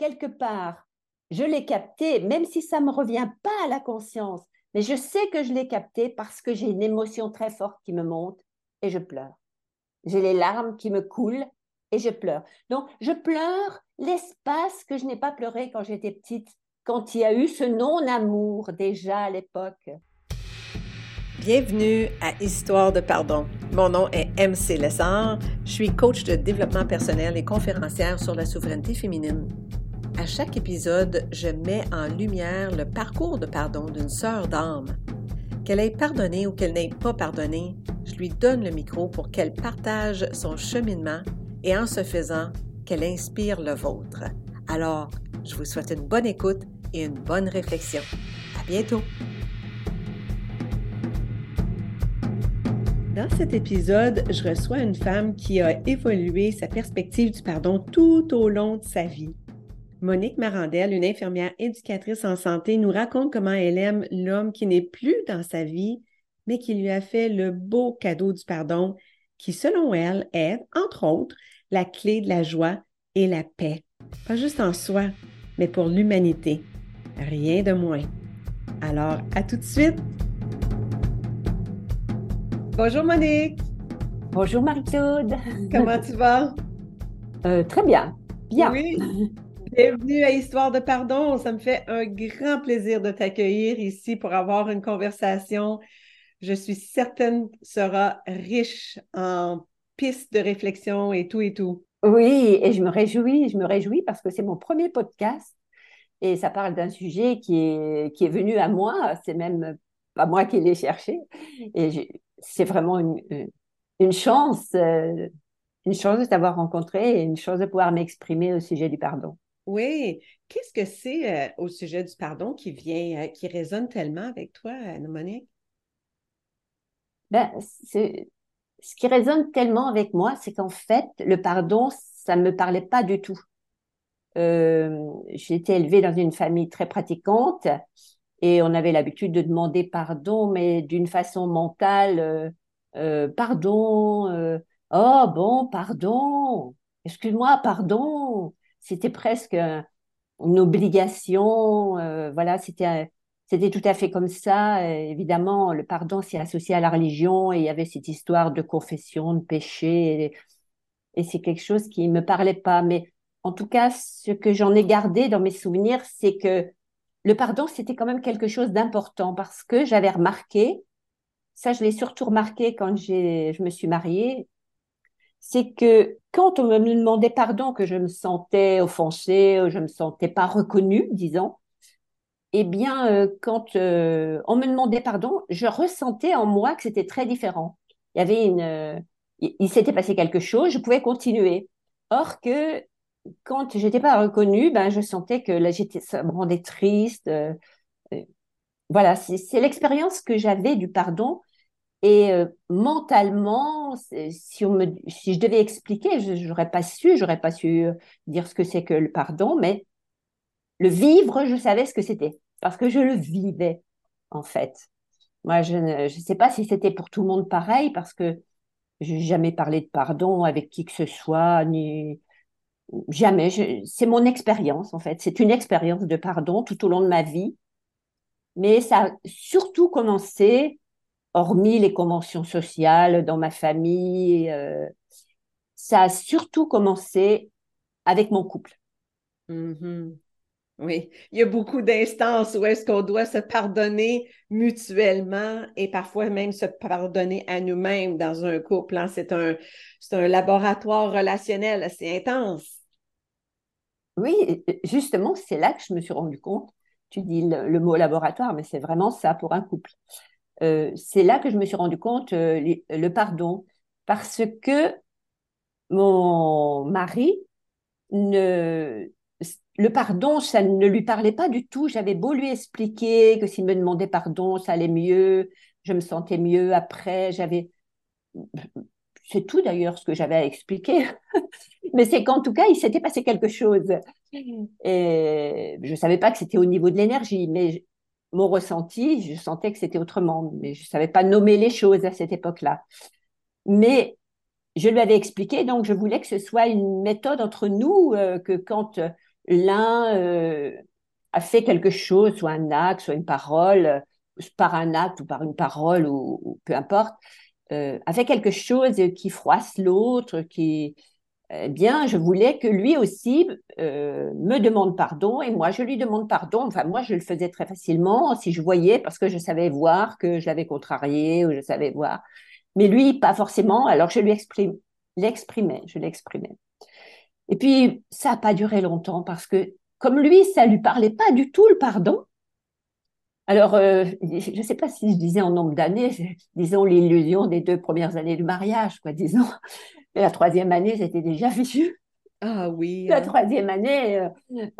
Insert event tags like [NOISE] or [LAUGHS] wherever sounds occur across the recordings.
quelque part, je l'ai capté, même si ça ne me revient pas à la conscience, mais je sais que je l'ai capté parce que j'ai une émotion très forte qui me monte et je pleure. J'ai les larmes qui me coulent et je pleure. Donc, je pleure l'espace que je n'ai pas pleuré quand j'étais petite, quand il y a eu ce non-amour déjà à l'époque. Bienvenue à Histoire de pardon. Mon nom est MC Lessard. Je suis coach de développement personnel et conférencière sur la souveraineté féminine. À chaque épisode, je mets en lumière le parcours de pardon d'une sœur d'âme. Qu'elle ait pardonné ou qu'elle n'ait pas pardonné, je lui donne le micro pour qu'elle partage son cheminement et en ce faisant, qu'elle inspire le vôtre. Alors, je vous souhaite une bonne écoute et une bonne réflexion. À bientôt! Dans cet épisode, je reçois une femme qui a évolué sa perspective du pardon tout au long de sa vie. Monique Marandel, une infirmière éducatrice en santé, nous raconte comment elle aime l'homme qui n'est plus dans sa vie, mais qui lui a fait le beau cadeau du pardon, qui, selon elle, est, entre autres, la clé de la joie et la paix. Pas juste en soi, mais pour l'humanité. Rien de moins. Alors, à tout de suite! Bonjour Monique! Bonjour Marie-Claude! Comment tu vas? Euh, très bien, bien. Oui. Bienvenue à Histoire de pardon. Ça me fait un grand plaisir de t'accueillir ici pour avoir une conversation. Je suis certaine sera riche en pistes de réflexion et tout et tout. Oui, et je me réjouis, je me réjouis parce que c'est mon premier podcast et ça parle d'un sujet qui est, qui est venu à moi. C'est même pas moi qui l'ai cherché. Et c'est vraiment une, une chance, euh, une chance de t'avoir rencontré et une chance de pouvoir m'exprimer au sujet du pardon. Oui. Qu'est-ce que c'est euh, au sujet du pardon qui vient, euh, qui résonne tellement avec toi, Monique? Ben, ce qui résonne tellement avec moi, c'est qu'en fait, le pardon, ça ne me parlait pas du tout. Euh, j'ai été élevée dans une famille très pratiquante et on avait l'habitude de demander pardon, mais d'une façon mentale. pardon, oh bon, pardon, excuse-moi, pardon c'était presque une obligation. Euh, voilà, c'était c'était tout à fait comme ça. évidemment, le pardon s'est associé à la religion et il y avait cette histoire de confession, de péché. Et, c'est quelque chose qui ne me parlait pas. Mais en tout cas, ce que j'en ai gardé dans mes souvenirs, c'est que le pardon, c'était quand même quelque chose d'important parce que j'avais remarqué, ça je l'ai surtout remarqué quand je me suis mariée, c'est que quand on me demandait pardon, que je me sentais offensée, je me sentais pas reconnue, disons, eh bien, euh, quand euh, on me demandait pardon, je ressentais en moi que c'était très différent. Il y avait une, euh, il, s'était passé quelque chose, je pouvais continuer. Or que quand j'étais pas reconnue, ben je sentais que là j'étais, ça me rendait triste. voilà, c'est l'expérience que j'avais du pardon et euh, mentalement, si, je devais expliquer, je n'aurais pas su, j'aurais pas su euh, dire ce que c'est que le pardon, mais le vivre, je savais ce que c'était, parce que je le vivais, en fait. Moi, je ne je sais pas si c'était pour tout le monde pareil, parce que je n'ai jamais parlé de pardon avec qui que ce soit, ni jamais. C'est mon expérience, en fait. C'est une expérience de pardon tout au long de ma vie. Mais ça a surtout commencé hormis les conventions sociales dans ma famille, euh, ça a surtout commencé avec mon couple. Mm-hmm. Oui, il y a beaucoup d'instances où est-ce qu'on doit se pardonner mutuellement et parfois même se pardonner à nous-mêmes dans un couple. Hein. C'est un, un laboratoire relationnel assez intense. Oui, justement, c'est là que je me suis rendu compte. Tu dis le mot laboratoire, mais c'est vraiment ça pour un couple. Euh, c'est là que je me suis rendu compte euh, le pardon, parce que mon mari ne le pardon, ça ne lui parlait pas du tout. J'avais beau lui expliquer que s'il me demandait pardon, ça allait mieux, je me sentais mieux après. J'avais, c'est tout d'ailleurs ce que j'avais à expliquer. [LAUGHS] Mais c'est qu'en tout cas, il s'était passé quelque chose. Et je savais pas que c'était au niveau de l'énergie, mais mon ressenti, je sentais que c'était autrement, mais je ne savais pas nommer les choses à cette époque-là. Mais je lui avais expliqué, donc je voulais que ce soit une méthode entre nous, euh, que quand l'un euh, a fait quelque chose, soit un acte, soit une parole, par un acte ou par une parole ou, peu importe, euh, a fait quelque chose qui froisse l'autre, qui, eh bien, je voulais que lui aussi euh, me demande pardon et moi je lui demande pardon. Enfin, moi je le faisais très facilement si je voyais parce que je savais voir que je l'avais contrarié ou je savais voir. Mais lui, pas forcément. Alors je lui exprime, l'exprimais, je l'exprimais. Et puis ça n'a pas duré longtemps parce que comme lui, ça lui parlait pas du tout le pardon. Alors, euh, je ne sais pas si je disais en nombre d'années, [LAUGHS] disons l'illusion des deux premières années du mariage, quoi, disons. Et la troisième année, c'était déjà [LAUGHS] vieux. Ah oui. La hein. troisième année, euh,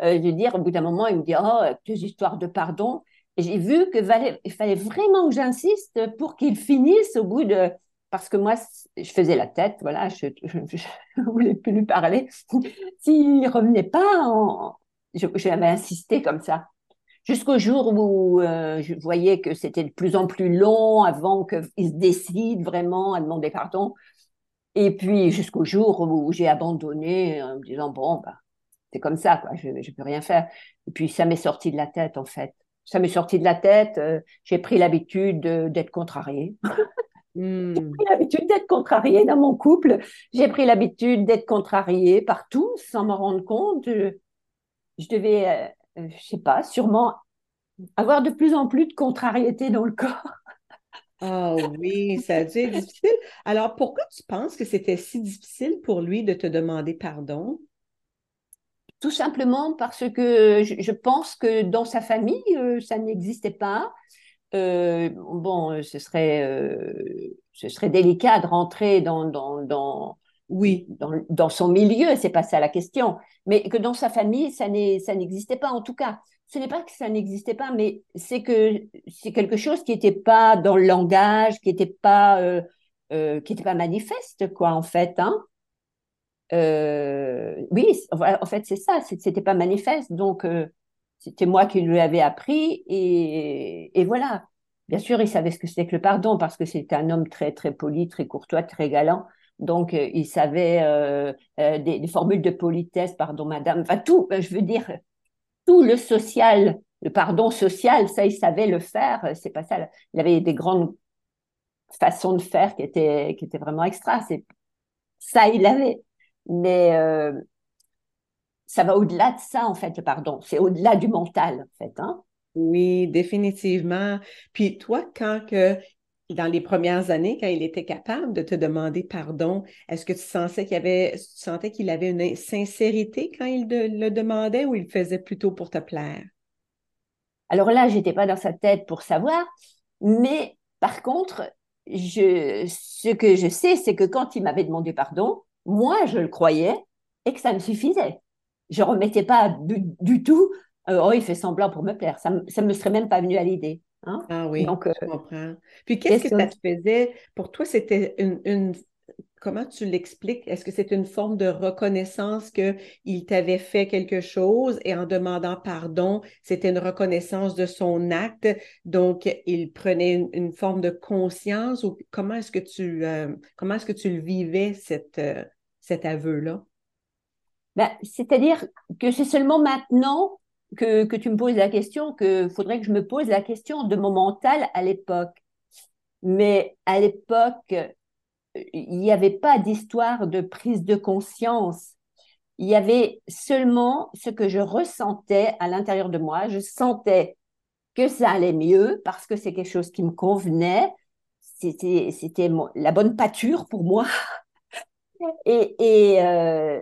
euh, je veux dire, au bout d'un moment, il me dit Oh, tes histoires de pardon. Et j'ai vu qu'il fallait, il fallait vraiment que j'insiste pour qu'il finisse au bout de. Parce que moi, je faisais la tête, voilà, je ne [LAUGHS] voulais plus lui parler. [LAUGHS] S'il ne revenait pas, j'avais insisté comme ça. Jusqu'au jour où euh, je voyais que c'était de plus en plus long avant qu'il se décide vraiment à demander pardon. Et puis jusqu'au jour où j'ai abandonné en me disant bon bah c'est comme ça quoi, je ne peux rien faire. Et puis ça m'est sorti de la tête en fait. Ça m'est sorti de la tête. Euh, j'ai pris l'habitude d'être contrariée. [LAUGHS] J'ai hmm. pris l'habitude d'être contrariée dans mon couple. J'ai pris l'habitude d'être contrariée partout sans m'en rendre compte. Je, devais, euh, euh, je sais pas, sûrement avoir de plus en plus de contrariété dans le [LAUGHS] corps. Ah oui, ça a dû être difficile. Alors, pourquoi tu penses que c'était si difficile pour lui de te demander pardon? Tout simplement parce que je, pense que dans sa famille, euh, ça n'existait pas. Euh, bon, ce serait, euh, ce serait délicat de rentrer dans, dans, dans, oui, dans, dans son milieu, c'est pas ça la question. Mais que dans sa famille, ça n'existait pas en tout cas ce n'est pas que ça n'existait pas, mais c'est que c'est quelque chose qui n'était pas dans le langage, qui n'était pas, euh, euh, qui était pas manifeste, quoi, en fait. Hein. Euh, oui, en fait, c'est ça, c'était pas manifeste, donc c'était moi qui lui avais appris, et, voilà. Bien sûr, il savait ce que c'était que le pardon, parce que c'était un homme très, très poli, très courtois, très galant. Donc, il savait des, des, formules de politesse, pardon, madame, enfin tout, je veux dire, le social, le pardon social, ça, il savait le faire. C'est pas ça. Il avait des grandes façons de faire qui étaient, qui étaient vraiment extra. C'est ça, il l'avait. Mais euh, ça va au-delà de ça, en fait, le pardon. C'est au-delà du mental, en fait. Hein? Oui, définitivement. Puis toi, quand que dans les premières années, quand il était capable de te demander pardon, est-ce que tu sentais qu'il avait, sentais qu'il avait une sincérité quand il le demandait ou il le faisait plutôt pour te plaire? Alors là, j'étais pas dans sa tête pour savoir, mais par contre, ce que je sais, c'est que quand il m'avait demandé pardon, moi, je le croyais et que ça me suffisait. Je remettais pas du, tout, euh, oh, il fait semblant pour me plaire. Ça ne me serait même pas venu à l'idée. Hein? Ah oui, Donc, je euh, comprends. Puis qu'est-ce que ça te faisait? Pour toi, c'était une, Comment tu l'expliques? Est-ce que c'est une forme de reconnaissance qu'il t'avait fait quelque chose et en demandant pardon, c'était une reconnaissance de son acte, donc il prenait une, forme de conscience ou comment est-ce que tu euh, comment est-ce que tu le vivais, cette, euh, cet aveu-là? Ben, c'est-à-dire que c'est seulement maintenant que, tu me poses la question, que faudrait que je me pose la question de mon mental à l'époque. Mais à l'époque, il n'y avait pas d'histoire de prise de conscience. Il y avait seulement ce que je ressentais à l'intérieur de moi. Je sentais que ça allait mieux parce que c'est quelque chose qui me convenait. C'était, la bonne pâture pour moi. [LAUGHS] Et euh,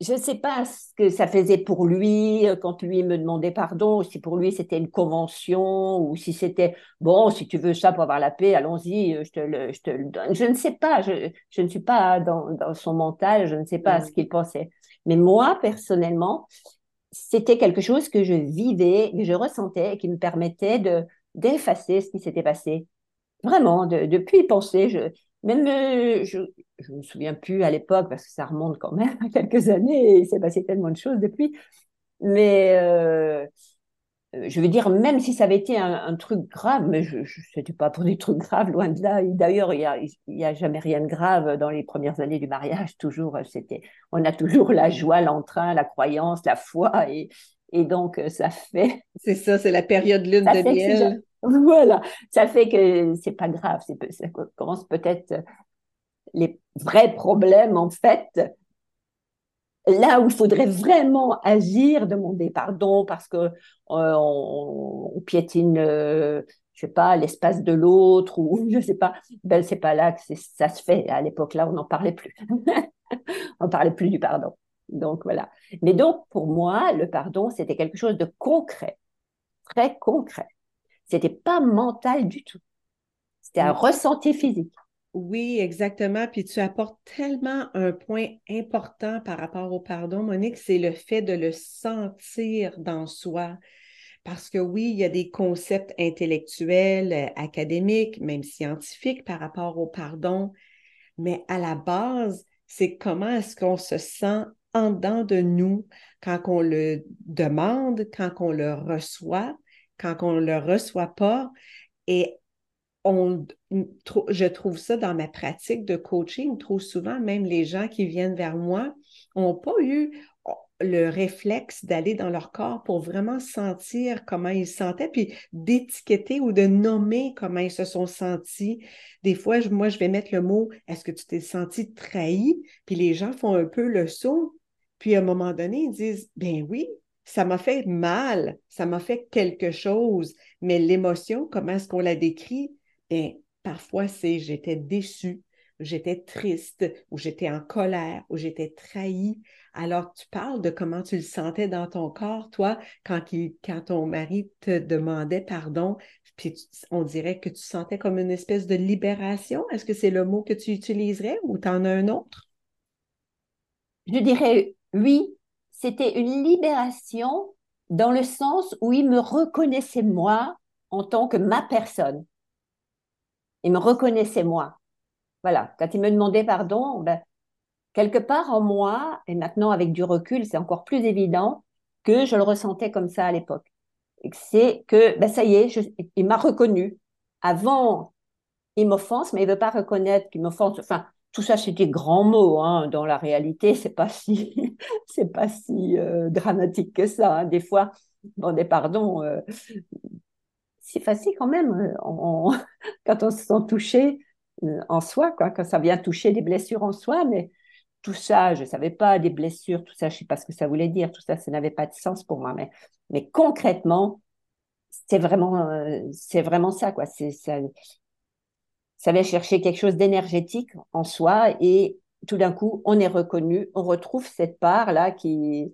je ne sais pas ce que ça faisait pour lui euh, quand lui me demandait pardon, si pour lui c'était une convention ou si c'était bon, si tu veux ça pour avoir la paix, allons-y, euh, je te le, je te le donne. Je ne sais pas, je, je ne suis pas dans, dans, son mental, je ne sais pas ce qu'il pensait. Mais moi, personnellement, c'était quelque chose que je vivais, que je ressentais et qui me permettait de d'effacer ce qui s'était passé. Vraiment, de, depuis penser, je, même, euh, je ne me souviens plus à l'époque, parce que ça remonte quand même à quelques années, et il s'est passé tellement de choses depuis. Mais euh, euh, je veux dire, même si ça avait été un, truc grave, mais je n'étais pas pour des trucs graves, loin de là. D'ailleurs, il n'y a, y a jamais rien de grave dans les premières années du mariage. Toujours, c'était, on a toujours la joie, l'entrain, la croyance, la foi, et, et donc ça fait. C'est ça, c'est la période lune de miel. [LAUGHS] Voilà, ça fait que c'est pas grave. Ça commence peut-être les vrais problèmes en fait là où il faudrait vraiment agir, demander pardon parce que euh, on, piétine, euh, je sais pas, l'espace de l'autre ou [LAUGHS] je sais pas, ben c'est pas là que ça se fait. À l'époque là, on n'en parlait plus. [LAUGHS] on parlait plus du pardon. Donc voilà. Mais donc pour moi, le pardon, c'était quelque chose de concret, très concret. C'était pas mental du tout. C'était un ressenti physique. Oui, exactement. Puis tu apportes tellement un point important par rapport au pardon, Monique, c'est le fait de le sentir dans soi. Parce que oui, il y a des concepts intellectuels, euh, académiques, même scientifiques par rapport au pardon, mais à la base, c'est comment est-ce qu'on se sent en dedans de nous quand on le demande, quand on le reçoit, quand on ne le reçoit pas. Et je trouve ça dans ma pratique de coaching, trop souvent, même les gens qui viennent vers moi n'ont pas eu le réflexe d'aller dans leur corps pour vraiment sentir comment ils se sentaient, puis d'étiqueter ou de nommer comment ils se sont sentis. Des fois, moi, je vais mettre le mot Est-ce que tu t'es senti trahi? Puis les gens font un peu le saut. Puis à un moment donné, ils disent Ben oui, ça m'a fait mal, ça m'a fait quelque chose, mais l'émotion, comment est-ce qu'on la décrit? Et parfois, c'est j'étais déçue, j'étais triste, ou j'étais en colère, ou j'étais trahie. Alors, tu parles de comment tu le sentais dans ton corps, toi, quand, quand ton mari te demandait pardon, puis on dirait que tu sentais comme une espèce de libération. Est-ce que c'est le mot que tu utiliserais ou tu as un autre? Je dirais oui, c'était une libération dans le sens où il me reconnaissait moi en tant que ma personne il me reconnaissait moi. Voilà, quand il me demandait pardon, ben, quelque part en moi, et maintenant avec du recul, c'est encore plus évident que je le ressentais comme ça à l'époque. C'est que, ben, ça y est, il m'a reconnu. Avant, il m'offense, mais il veut pas reconnaître qu'il m'offense. Enfin, tout ça, c'est des grands mots. Hein. Dans la réalité, c'est pas si, [LAUGHS] c'est pas si euh, dramatique que ça. Hein. Des fois, des pardons, euh, c'est facile quand même euh, [LAUGHS] quand on se sent touché en soi, quoi, quand ça vient toucher des blessures en soi, mais tout ça, je ne savais pas, des blessures, tout ça, je ne sais pas ce que ça voulait dire, tout ça, ça n'avait pas de sens pour moi, mais, mais concrètement, c'est vraiment, c'est vraiment ça, quoi. Ça, ça vient chercher quelque chose d'énergétique en soi et tout d'un coup, on est reconnu, on retrouve cette part-là qui,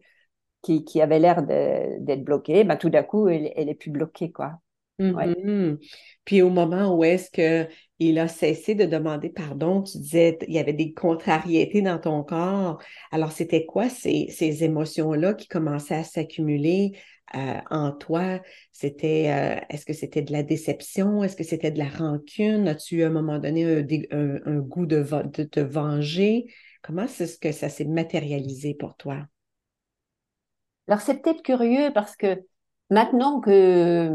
qui, qui avait l'air d'être bloquée, ben, tout d'un coup, elle, elle est plus bloquée, quoi. Mm-hmm. Puis au moment où est-ce qu'il a cessé de demander pardon, tu disais il y avait des contrariétés dans ton corps. Alors, c'était quoi ces, ces émotions-là qui commençaient à s'accumuler? Euh, en toi? C'était euh, est-ce que c'était de la déception? Est-ce que c'était de la rancune? As-tu à un moment donné un, goût de, de te venger? Comment est-ce que ça s'est matérialisé pour toi? Alors, c'est peut-être curieux parce que maintenant que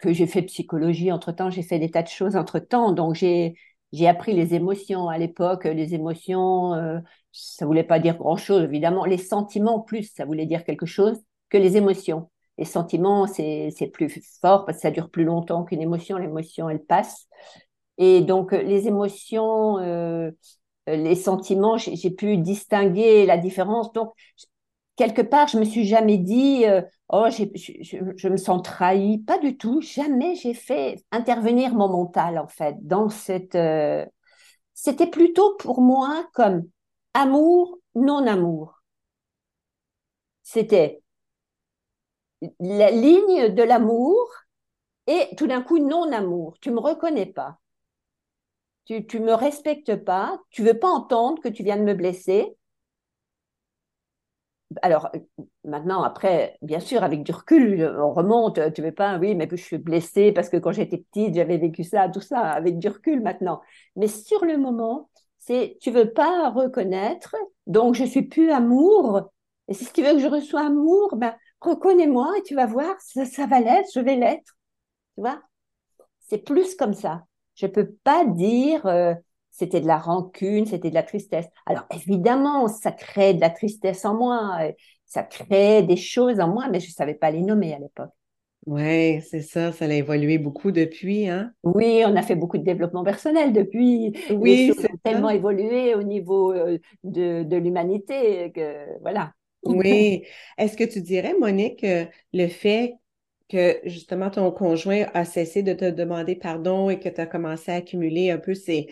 que j'ai fait psychologie entre-temps, j'ai fait des tas de choses entre-temps, donc j'ai j'ai appris les émotions à l'époque. Les émotions, euh, ça voulait pas dire grand-chose, évidemment. Les sentiments, plus, ça voulait dire quelque chose que les émotions. Les sentiments, c'est plus fort parce que ça dure plus longtemps qu'une émotion. L'émotion, elle passe. Et donc, les émotions, euh, les sentiments, j'ai pu distinguer la différence. Donc, quelque part, je me suis jamais dit, euh, oh, je, me sens trahi. Pas du tout. Jamais j'ai fait intervenir mon mental, en fait, dans cette. Euh, c'était plutôt pour moi comme amour, non-amour. C'était la ligne de l'amour et tout d'un coup, non-amour. Tu me reconnais pas. Tu, tu me respectes pas. Tu veux pas entendre que tu viens de me blesser alors, maintenant, après, bien sûr, avec du recul, on remonte, tu veux pas, oui, mais je suis blessée parce que quand j'étais petite, j'avais vécu ça, tout ça, avec du recul maintenant. Mais sur le moment, c'est, tu veux pas reconnaître, donc je suis plus amour. Et si tu veux que je reçois amour, ben, reconnais-moi et tu vas voir, ça, va l'être, je vais l'être. Tu vois? C'est plus comme ça. Je peux pas dire euh, c'était de la rancune, c'était de la tristesse. Alors évidemment, ça crée de la tristesse en moi, ça crée des choses en moi, mais je savais pas les nommer à l'époque. Oui, c'est ça, ça a évolué beaucoup depuis, hein? Oui, on a fait beaucoup de développement personnel depuis. Oui, c'est tellement évolué au niveau euh, de, de l'humanité que voilà. Oui. Est-ce que tu dirais, Monique, le fait que justement ton conjoint a cessé de te demander pardon et que tu as commencé à accumuler un peu ces,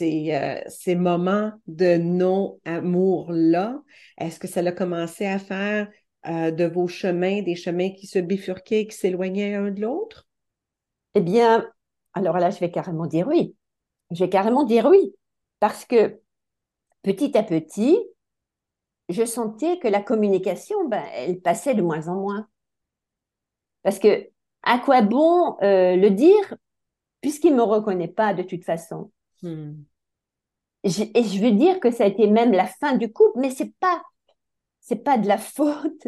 euh, moments de non-amour-là, est-ce que ça a commencé à faire euh, de vos chemins, des chemins qui se bifurquaient, qui s'éloignaient un de l'autre? Eh bien, alors là, je vais carrément dire oui. Je vais carrément dire oui. Parce que petit à petit, je sentais que la communication, ben, elle passait de moins en moins. Parce que à quoi bon euh, le dire puisqu'il me reconnaît pas de toute façon? Hmm. et je veux dire que ça a été même la fin du couple, mais c'est pas c'est pas de la [LAUGHS] faute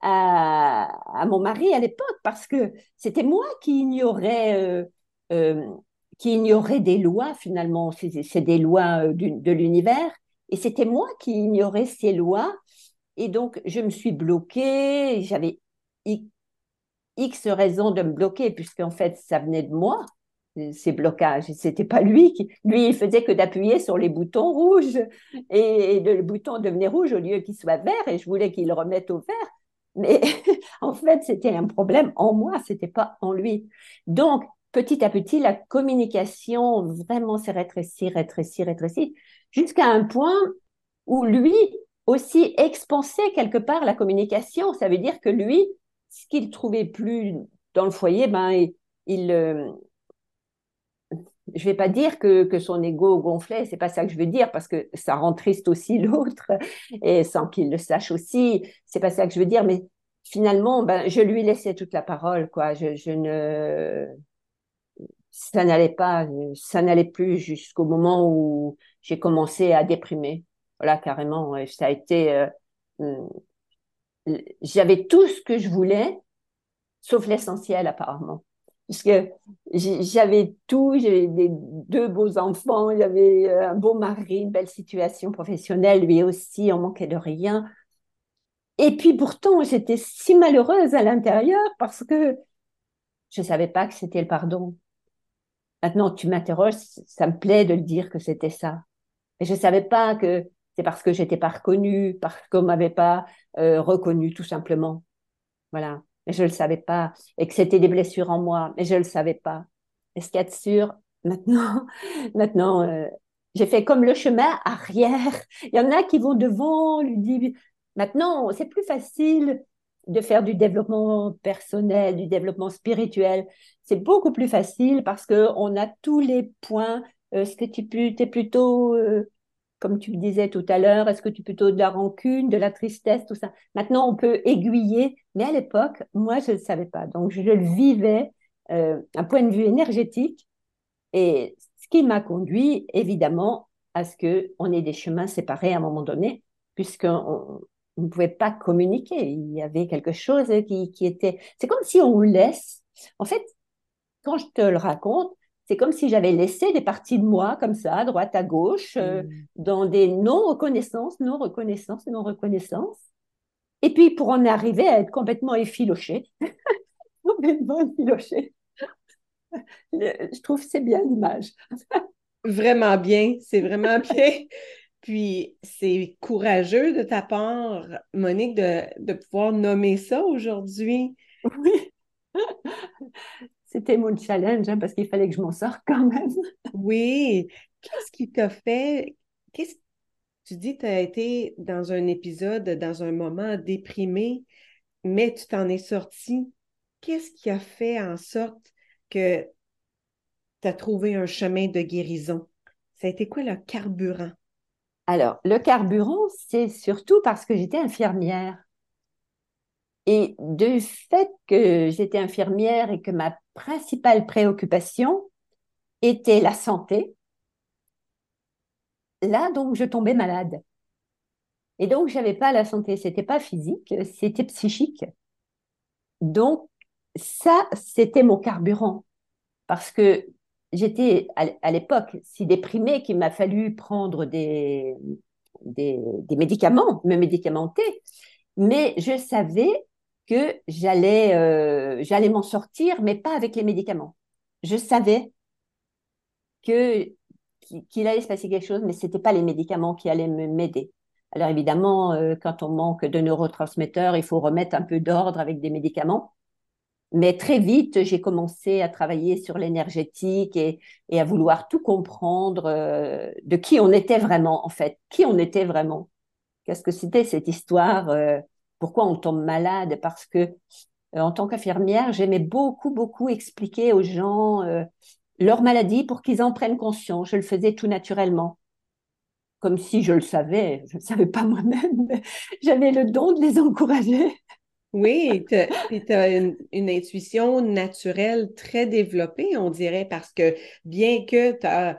à, à mon mari à l'époque parce que c'était moi qui ignorais euh, euh, qui ignorait des lois finalement c'est des lois de l'univers et c'était moi qui ignorais ces lois et donc je me suis bloquée j'avais X raisons de me bloquer, puisqu'en fait, ça venait de moi, ces blocages. C'était pas lui qui, lui, il faisait que d'appuyer sur les boutons rouges et, le bouton devenait rouge au lieu qu'il soit vert et je voulais qu'il le remette au vert. Mais [LAUGHS] en fait, c'était un problème en moi, c'était pas en lui. Donc, petit à petit, la communication vraiment s'est rétrécie, rétrécie, rétrécie, jusqu'à un point où lui aussi expansait quelque part la communication. Ça veut dire que lui, ce qu'il trouvait plus dans le foyer, ben, il, euh, je vais pas dire que, que son ego gonflait, c'est pas ça que je veux dire, parce que ça rend triste aussi [LAUGHS] l'autre, et sans qu'il le sache aussi, c'est pas ça que je veux dire, mais finalement, ben, je lui laissais toute la parole, quoi. Je ne, ça n'allait pas, ça n'allait plus jusqu'au moment où j'ai commencé à déprimer. Voilà, carrément, ça a été, euh, hum, j'avais tout ce que je voulais, sauf l'essentiel apparemment. Parce que j'avais tout, j'avais deux beaux enfants, j'avais euh, un beau mari, une belle situation professionnelle, lui aussi, on manquait de rien. Et puis pourtant, j'étais si malheureuse à l'intérieur parce que je ne savais pas que c'était le pardon. Maintenant, tu m'interroges, ça me plaît de le dire que c'était ça. Mais je ne savais pas que c'est parce que j'étais pas reconnue, parce qu'on m'avait pas euh, reconnue tout simplement. Voilà. Mais je le savais pas. Et que c'était des blessures en moi, mais je le savais pas. est ce qu'il y a de sûr, maintenant, [LAUGHS] maintenant, euh, j'ai fait comme le chemin arrière. Il y en a qui vont devant, lui disent, maintenant, c'est plus facile de faire du développement personnel, du développement spirituel. C'est beaucoup plus facile parce que on a tous les points. Euh, ce que tu es plutôt comme tu disais tout à l'heure, est-ce que tu plutôt de la rancune, de la tristesse, tout ça. Maintenant, on peut aiguiller, mais à l'époque, moi, je ne le savais pas. Donc, je le vivais euh, un point de vue énergétique, et ce qui m'a conduit, évidemment, à ce qu'on ait des chemins séparés à un moment donné, puisqu'on ne pouvait pas communiquer. Il y avait quelque chose qui, qui était... C'est comme si on laisse... En fait, quand je te le raconte, c'est comme si j'avais laissé des parties de moi comme ça, à droite, à gauche, euh, mm. dans des non-reconnaissances, non-reconnaissances, non-reconnaissances. Et puis, pour en arriver à être complètement effiloché, [LAUGHS] complètement effiloché. [LAUGHS] Je trouve que c'est bien l'image. vraiment bien, c'est vraiment [LAUGHS] bien. Puis, c'est courageux de ta part, Monique, de, de pouvoir nommer ça aujourd'hui. Oui c'était mon challenge hein, parce qu'il fallait que je m'en sorte quand même. oui. Qu'est-ce qui t'a fait? Qu'est-ce tu dis que tu as été dans un épisode, dans un moment déprimé, mais tu t'en es sorti. Qu'est-ce qui a fait en sorte que tu as trouvé un chemin de guérison? Ça a été quoi le carburant? Alors, le carburant, c'est surtout parce que j'étais infirmière. Et du fait que j'étais infirmière et que ma principale préoccupation était la santé, là, donc, je tombais malade. Et donc, j'avais pas la santé, c'était pas physique, c'était psychique. donc, ça, c'était mon carburant. Parce que j'étais à l'époque si déprimée qu'il m'a fallu prendre des, des, médicaments, me médicamenter. Mais je savais que j'allais euh, j'allais m'en sortir, mais pas avec les médicaments. Je savais que qu'il allait se passer quelque chose, mais c'était pas les médicaments qui allaient m'aider. Alors évidemment, euh, quand on manque de neurotransmetteurs, il faut remettre un peu d'ordre avec des médicaments. Mais très vite, j'ai commencé à travailler sur l'énergétique et, à vouloir tout comprendre euh, de qui on était vraiment, en fait, qui on était vraiment? Qu'est-ce que c'était cette histoire euh, Pourquoi on tombe malade? Parce que euh, en tant qu'infirmière, j'aimais beaucoup, beaucoup expliquer aux gens leur maladie pour qu'ils en prennent conscience. Je le faisais tout naturellement comme si je le savais, je ne savais pas moi-même, j'avais le don de les encourager. Oui, tu as, une, intuition naturelle très développée, on dirait, parce que bien que tu as,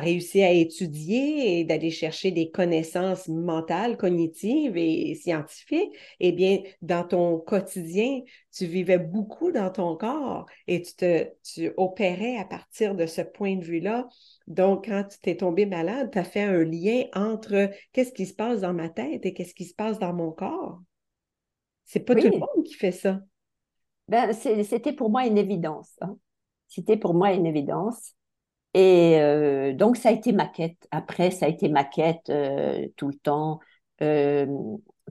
réussi à étudier et d'aller chercher des connaissances mentales, cognitives et scientifiques, eh bien, dans ton quotidien, tu vivais beaucoup dans ton corps et tu, tu opérais à partir de ce point de vue-là. Donc, quand tu t'es tombé malade, tu as fait un lien entre qu'est-ce qui se passe dans ma tête et qu'est-ce qui se passe dans mon corps. C'est pas tout le monde qui fait ça. Ben, c'était pour moi une évidence. Hein. C'était pour moi une évidence. Et euh, donc, ça a été ma quête. Après, ça a été ma quête euh, tout le temps. Euh,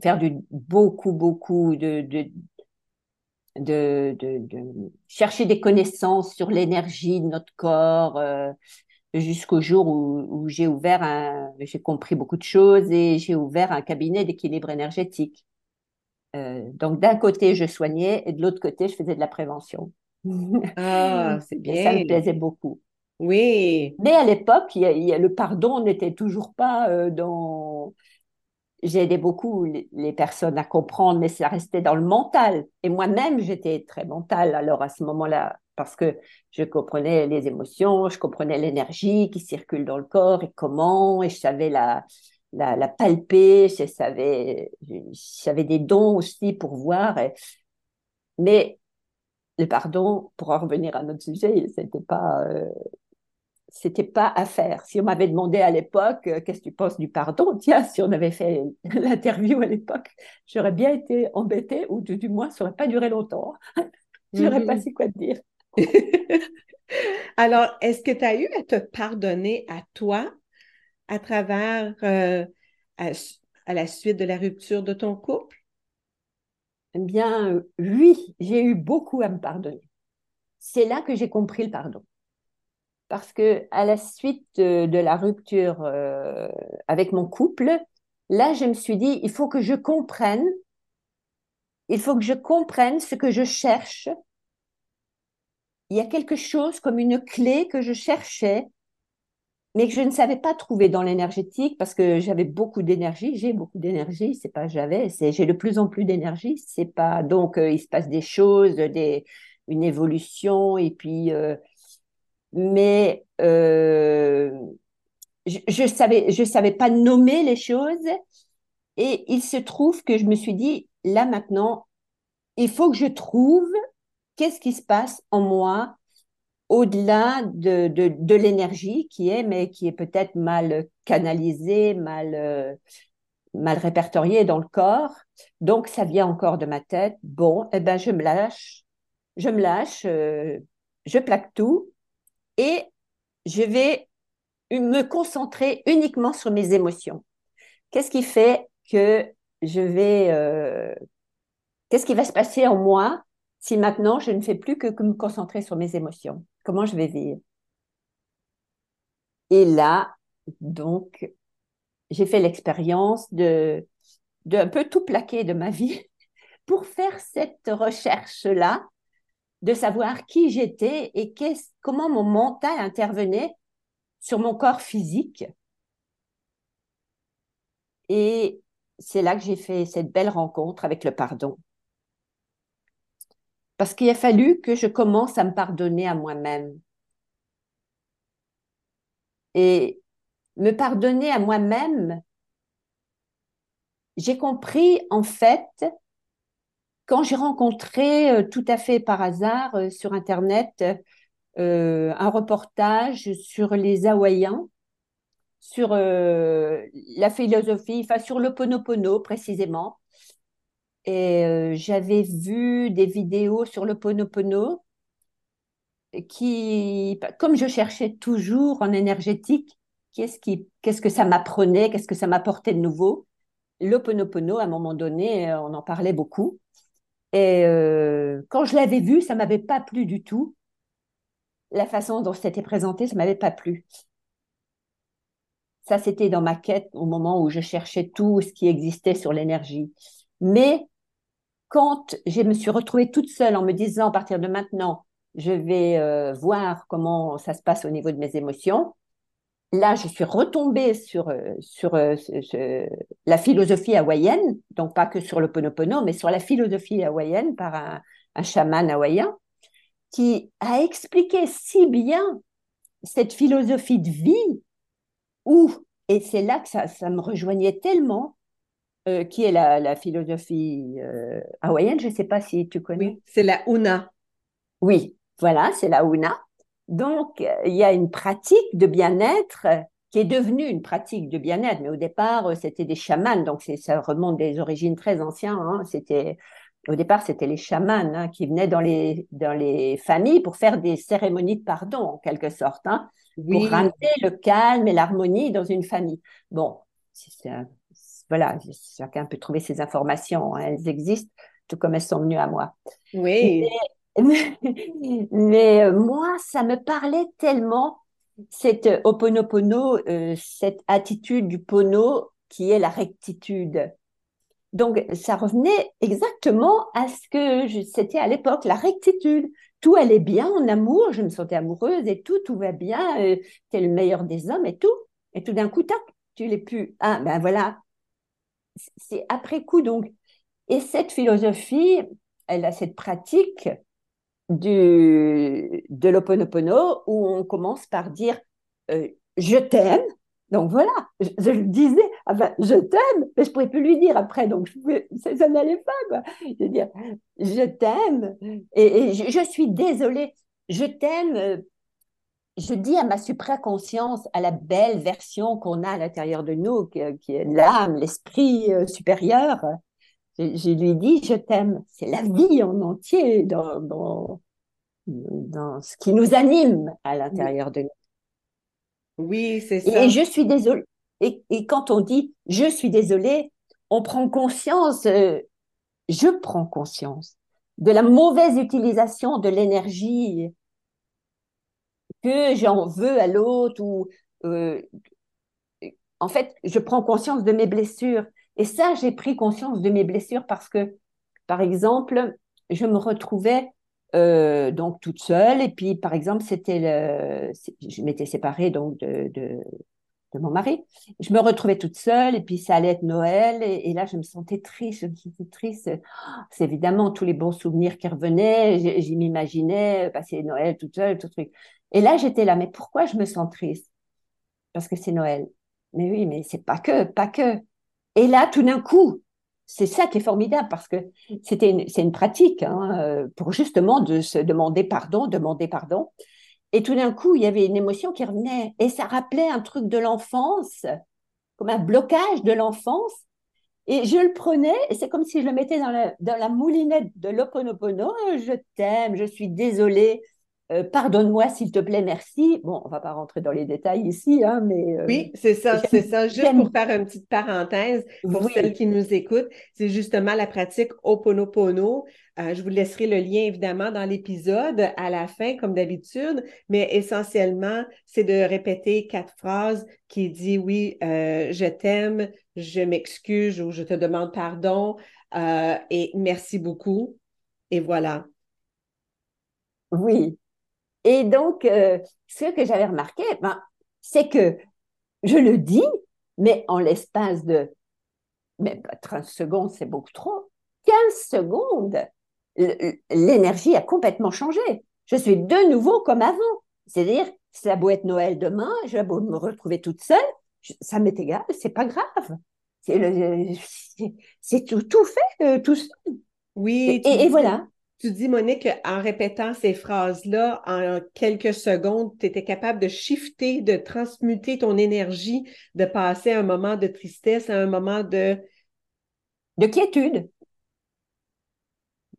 faire du beaucoup, beaucoup de, de, de, de, chercher des connaissances sur l'énergie de notre corps jusqu'au jour où, où j'ai ouvert un, j'ai compris beaucoup de choses et j'ai ouvert un cabinet d'équilibre énergétique. Euh, donc, d'un côté, je soignais et de l'autre côté, je faisais de la prévention. Ah, [LAUGHS] c'est bien. ça me plaisait beaucoup. Oui. Mais à l'époque, le pardon n'était toujours pas euh, dans. J'ai aidé beaucoup les, personnes à comprendre, mais ça restait dans le mental. Et moi-même, j'étais très mentale alors à ce moment-là, parce que je comprenais les émotions, je comprenais l'énergie qui circule dans le corps et comment, et je savais la, la, palper, j'avais des dons aussi pour voir. mais le pardon, pour en revenir à notre sujet, c'était pas, euh, c'était pas à faire. Si on m'avait demandé à l'époque, euh, qu'est-ce que tu penses du pardon? Tiens, si on avait fait [LAUGHS] l'interview à l'époque, j'aurais bien été embêtée, ou du, moins, ça n'aurait pas duré longtemps. [LAUGHS] Je n'aurais pas mhm. su quoi te dire. [LAUGHS] Alors, est-ce que tu as eu à te pardonner à toi à travers, euh, à, la suite de la rupture de ton couple? Eh bien, oui, j'ai eu beaucoup à me pardonner. C'est là que j'ai compris le pardon. Parce que à la suite de, la rupture euh, avec mon couple, là, je me suis dit, il faut que je comprenne, il faut que je comprenne ce que je cherche. Il y a quelque chose comme une clé que je cherchais mais que je ne savais pas trouver dans l'énergétique parce que j'avais beaucoup d'énergie, j'ai beaucoup d'énergie, c'est pas j'avais, c'est j'ai de plus en plus d'énergie, c'est pas donc euh, il se passe des choses, des une évolution et puis euh, mais euh, je, je savais je savais pas nommer les choses et il se trouve que je me suis dit là maintenant il faut que je trouve qu'est-ce qui se passe en moi au-delà de, de, l'énergie qui est, mais qui est peut-être mal canalisée, mal, euh, mal répertoriée dans le corps. Donc, ça vient encore de ma tête. Bon, eh ben, je me lâche, je me lâche, euh, je plaque tout et je vais me concentrer uniquement sur mes émotions. Qu'est-ce qui fait que je vais, euh, qu'est-ce qui va se passer en moi si maintenant je ne fais plus que me concentrer sur mes émotions? Comment je vais vivre? Et là, donc, j'ai fait l'expérience de d'un peu tout plaquer de ma vie [LAUGHS] pour faire cette recherche-là, de savoir qui j'étais et comment mon mental intervenait sur mon corps physique. Et c'est là que j'ai fait cette belle rencontre avec le pardon parce qu'il a fallu que je commence à me pardonner à moi-même. Et me pardonner à moi-même, j'ai compris en fait quand j'ai rencontré tout à fait par hasard sur Internet un reportage sur les Hawaïens, sur la philosophie, enfin sur le Ponopono précisément. Et j'avais vu des vidéos sur le Ponopono qui, comme je cherchais toujours en énergétique, qu'est-ce qui, qu'est-ce que ça m'apprenait, qu'est-ce que ça m'apportait de nouveau? L'Oponopono, à un moment donné, euh, on en parlait beaucoup. Et euh, quand je l'avais vu, ça m'avait pas plu du tout. La façon dont c'était présenté, ça m'avait pas plu. Ça, c'était dans ma quête au moment où je cherchais tout ce qui existait sur l'énergie. Mais quand je me suis retrouvée toute seule en me disant à partir de maintenant, je vais euh, voir comment ça se passe au niveau de mes émotions. Là, je suis retombée sur, euh, sur euh, la philosophie hawaïenne, donc pas que sur le Ponopono, mais sur la philosophie hawaïenne par un, un chaman hawaïen, qui a expliqué si bien cette philosophie de vie, où, et c'est là que ça, ça, me rejoignait tellement, qui est la, la philosophie hawaïenne, je ne sais pas si tu connais. Oui, c'est la Una. Oui, voilà, c'est la Una. Donc, il y a une pratique de bien-être qui est devenue une pratique de bien-être. Mais au départ, c'était des chamans, donc ça remonte des origines très anciennes. Hein. C'était au départ, c'était les chamans hein, qui venaient dans les, dans les familles pour faire des cérémonies de pardon, en quelque sorte, hein, pour ramener le calme et l'harmonie dans une famille. Bon, voilà, chacun peut trouver ces informations, elles existent, tout comme elles sont venues à moi. Oui. Mais, [LAUGHS] euh, moi, ça me parlait tellement, cette oponopono, euh, cette attitude du pono qui est la rectitude. Donc, ça revenait exactement à ce que c'était à l'époque, la rectitude. Tout allait bien en amour, je me sentais amoureuse et tout, tout va bien, euh, le meilleur des hommes et tout. Et tout d'un coup, tac, tu l'es plus. Ah, ben voilà. C'est après coup, donc. Et cette philosophie, elle a cette pratique du, de l'Oponopono où on commence par dire euh, je t'aime. Donc voilà, je, le disais, enfin, je t'aime, mais je pouvais plus lui dire après, donc ça, ça n'allait pas. Quoi. Je veux dire, je t'aime et, je, suis désolée, je t'aime. Je dis à ma supraconscience, à la belle version qu'on a à l'intérieur de nous, qui, qui est l'âme, l'esprit euh, supérieur, je, lui dis je t'aime. C'est la vie en entier dans, dans, dans, ce qui nous anime à l'intérieur de nous. Oui, c'est ça. Et je suis désolée. Et, et, quand on dit je suis désolée, on prend conscience, euh, je prends conscience de la mauvaise utilisation de l'énergie que j'en veux à l'autre ou euh, en fait, je prends conscience de mes blessures. Et ça, j'ai pris conscience de mes blessures parce que, par exemple, je me retrouvais euh, donc toute seule et puis, par exemple, c'était je m'étais séparée donc de, de, de, mon mari. Je me retrouvais toute seule et puis ça allait être Noël et, là, je me sentais triste, je me sentais triste. C'est évidemment tous les bons souvenirs qui revenaient. J'y m'imaginais passer Noël toute seule, tout truc. Et là, j'étais là, mais pourquoi je me sens triste? Parce que c'est Noël. Mais oui, mais c'est pas que, pas que. Et là, tout d'un coup, c'est ça qui est formidable parce que c'était c'est une pratique hein, euh, pour justement de se demander pardon, demander pardon. Et tout d'un coup, il y avait une émotion qui revenait et ça rappelait un truc de l'enfance, comme un blocage de l'enfance. Et je le prenais et c'est comme si je le mettais dans la, dans la moulinette de l'Oponopono. Je t'aime, je suis désolée, euh, pardonne-moi s'il te plaît, merci. Bon, on va pas rentrer dans les détails ici, hein, mais... Euh, oui, c'est ça, c'est ça. Juste pour faire une petite parenthèse, pour celles qui nous écoutent, c'est justement la pratique Oponopono. Euh, je vous laisserai le lien, évidemment, dans l'épisode à la fin, comme d'habitude, mais essentiellement, c'est de répéter quatre phrases qui dit oui, je t'aime, je m'excuse ou je te demande pardon et merci beaucoup. Et voilà. Oui, et donc, euh, ce que j'avais remarqué, ben, c'est que je le dis, mais en l'espace de mais 30 secondes, c'est beaucoup trop. 15 secondes, l'énergie a complètement changé. Je suis de nouveau comme avant. C'est-à-dire, ça beau être Noël demain, je vais me retrouver toute seule, ça m'est égal, c'est pas grave. C'est tout, tout fait, euh, tout seul. Oui. Et, voilà. Tu dis, Monique, en répétant ces phrases-là, en quelques secondes, tu étais capable de shifter, de transmuter ton énergie, de passer un moment de tristesse à un moment de... De quiétude.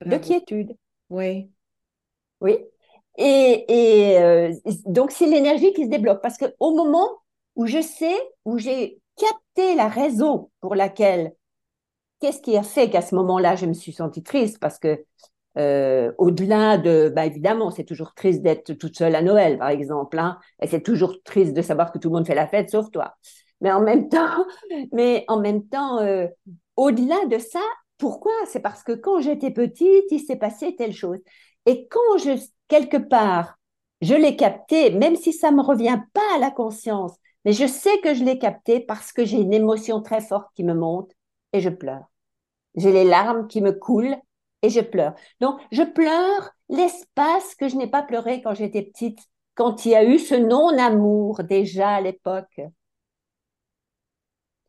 De quiétude. Oui. Oui. Et, et euh, donc, c'est l'énergie qui se débloque. Parce qu'au moment où je sais, où j'ai capté la raison pour laquelle, qu'est-ce qui a fait qu'à ce moment-là, je me suis sentie triste? Parce que euh, au-delà de, bah évidemment, c'est toujours triste d'être toute seule à Noël, par exemple, hein, et c'est toujours triste de savoir que tout le monde fait la fête sauf toi. Mais en même [LAUGHS] temps, mais en même temps, euh, au-delà de ça, pourquoi? C'est parce que quand j'étais petite, il s'est passé telle chose. Et quand je, quelque part, je l'ai capté, même si ça me revient pas à la conscience, mais je sais que je l'ai capté parce que j'ai une émotion très forte qui me monte et je pleure. J'ai les larmes qui me coulent et je pleure. Donc, je pleure l'espace que je n'ai pas pleuré quand j'étais petite, quand il y a eu ce non-amour déjà à l'époque.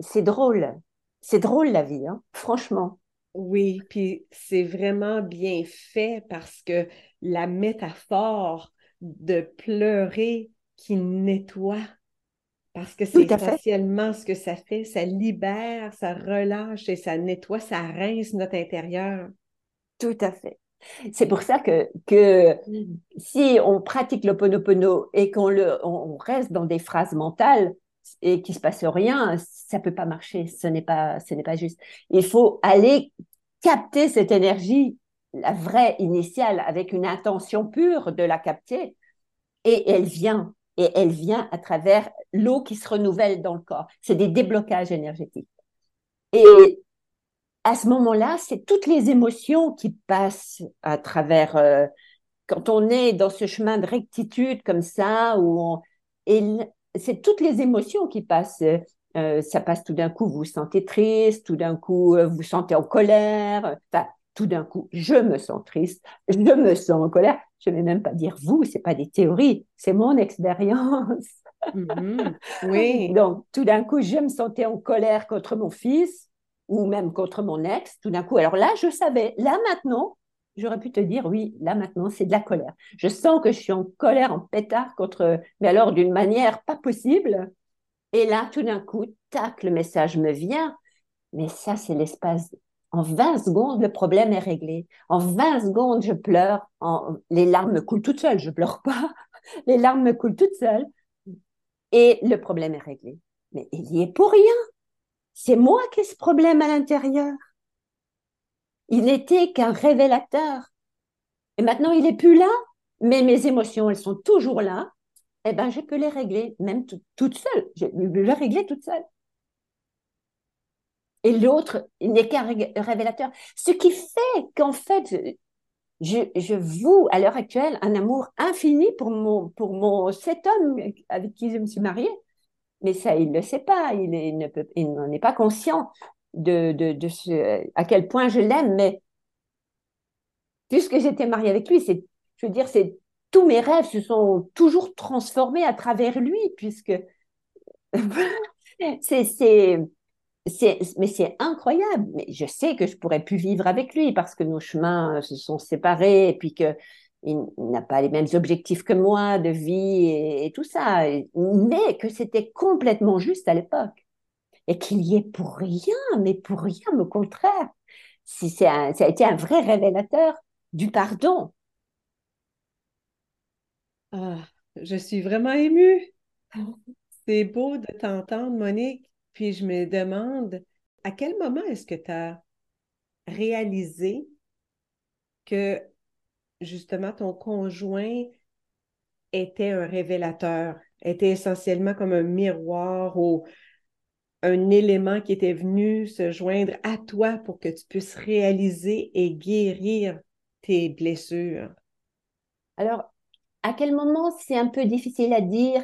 C'est drôle. C'est drôle la vie, hein franchement. Oui, puis c'est vraiment bien fait parce que la métaphore de pleurer qui nettoie, parce que c'est essentiellement ce que ça fait, ça libère, ça relâche et ça nettoie, ça rince notre intérieur. Tout à fait. C'est pour ça que, que si on pratique l'oponopono et qu'on on reste dans des phrases mentales et qu'il se passe rien, ça peut pas marcher. Ce n'est pas, ce n'est pas juste. Il faut aller capter cette énergie, la vraie initiale, avec une intention pure de la capter. Et elle vient, et elle vient à travers l'eau qui se renouvelle dans le corps. C'est des déblocages énergétiques. Et à ce moment-là, c'est toutes les émotions qui passent à travers. Euh, quand on est dans ce chemin de rectitude comme ça, où c'est toutes les émotions qui passent. Euh, ça passe tout d'un coup, vous vous sentez triste, tout d'un coup, euh, vous vous sentez en colère. Enfin, tout d'un coup, je me sens triste, je me sens en colère. Je ne vais même pas dire vous, c'est pas des théories, c'est mon expérience. Mm-hmm. [LAUGHS] Oui. Donc, tout d'un coup, je me sentais en colère contre mon fils ou même contre mon ex. Tout d'un coup, alors là, je savais. Là maintenant, j'aurais pu te dire oui, là maintenant, c'est de la colère. Je sens que je suis en colère, en pétard contre, mais alors d'une manière pas possible. Et là, tout d'un coup, tac, le message me vient. Mais ça, c'est l'espace. En 20 secondes, le problème est réglé. En 20 secondes, je pleure. Les larmes me coulent toutes seules. Je pleure pas. [LAUGHS] Les larmes me coulent toutes seules. Et le problème est réglé. Mais il y est pour rien. C'est moi qui ai ce problème à l'intérieur. Il n'était qu'un révélateur. Et maintenant, il n'est plus là. Mais mes émotions, elles sont toujours là eh ben, je peux les régler, même toute seule. Je peux les régler toute seule. Et l'autre, il n'est qu'un révélateur. Ce qui fait qu'en fait, je, je voue à l'heure actuelle un amour infini pour mon, cet homme avec qui je me suis mariée. Mais ça, il ne le sait pas. Il n'en est pas conscient de, de, de ce, à quel point je l'aime. Mais puisque j'étais mariée avec lui, c'est, je veux dire, c'est tous mes rêves se sont toujours transformés à travers lui, puisque [LAUGHS] c'est, c'est, c'est, mais c'est incroyable. Mais je sais que je pourrais plus vivre avec lui parce que nos chemins se sont séparés et puis que il n'a pas les mêmes objectifs que moi de vie et, tout ça, mais que c'était complètement juste à l'époque et qu'il y est pour rien, mais pour rien, au contraire. Si c'est ça a été un vrai révélateur du pardon ah, je suis vraiment émue. C'est beau de t'entendre, Monique. Puis je me demande, à quel moment est-ce que tu as réalisé que justement ton conjoint était un révélateur, était essentiellement comme un miroir ou un élément qui était venu se joindre à toi pour que tu puisses réaliser et guérir tes blessures? Alors, à quel moment c'est un peu difficile à dire?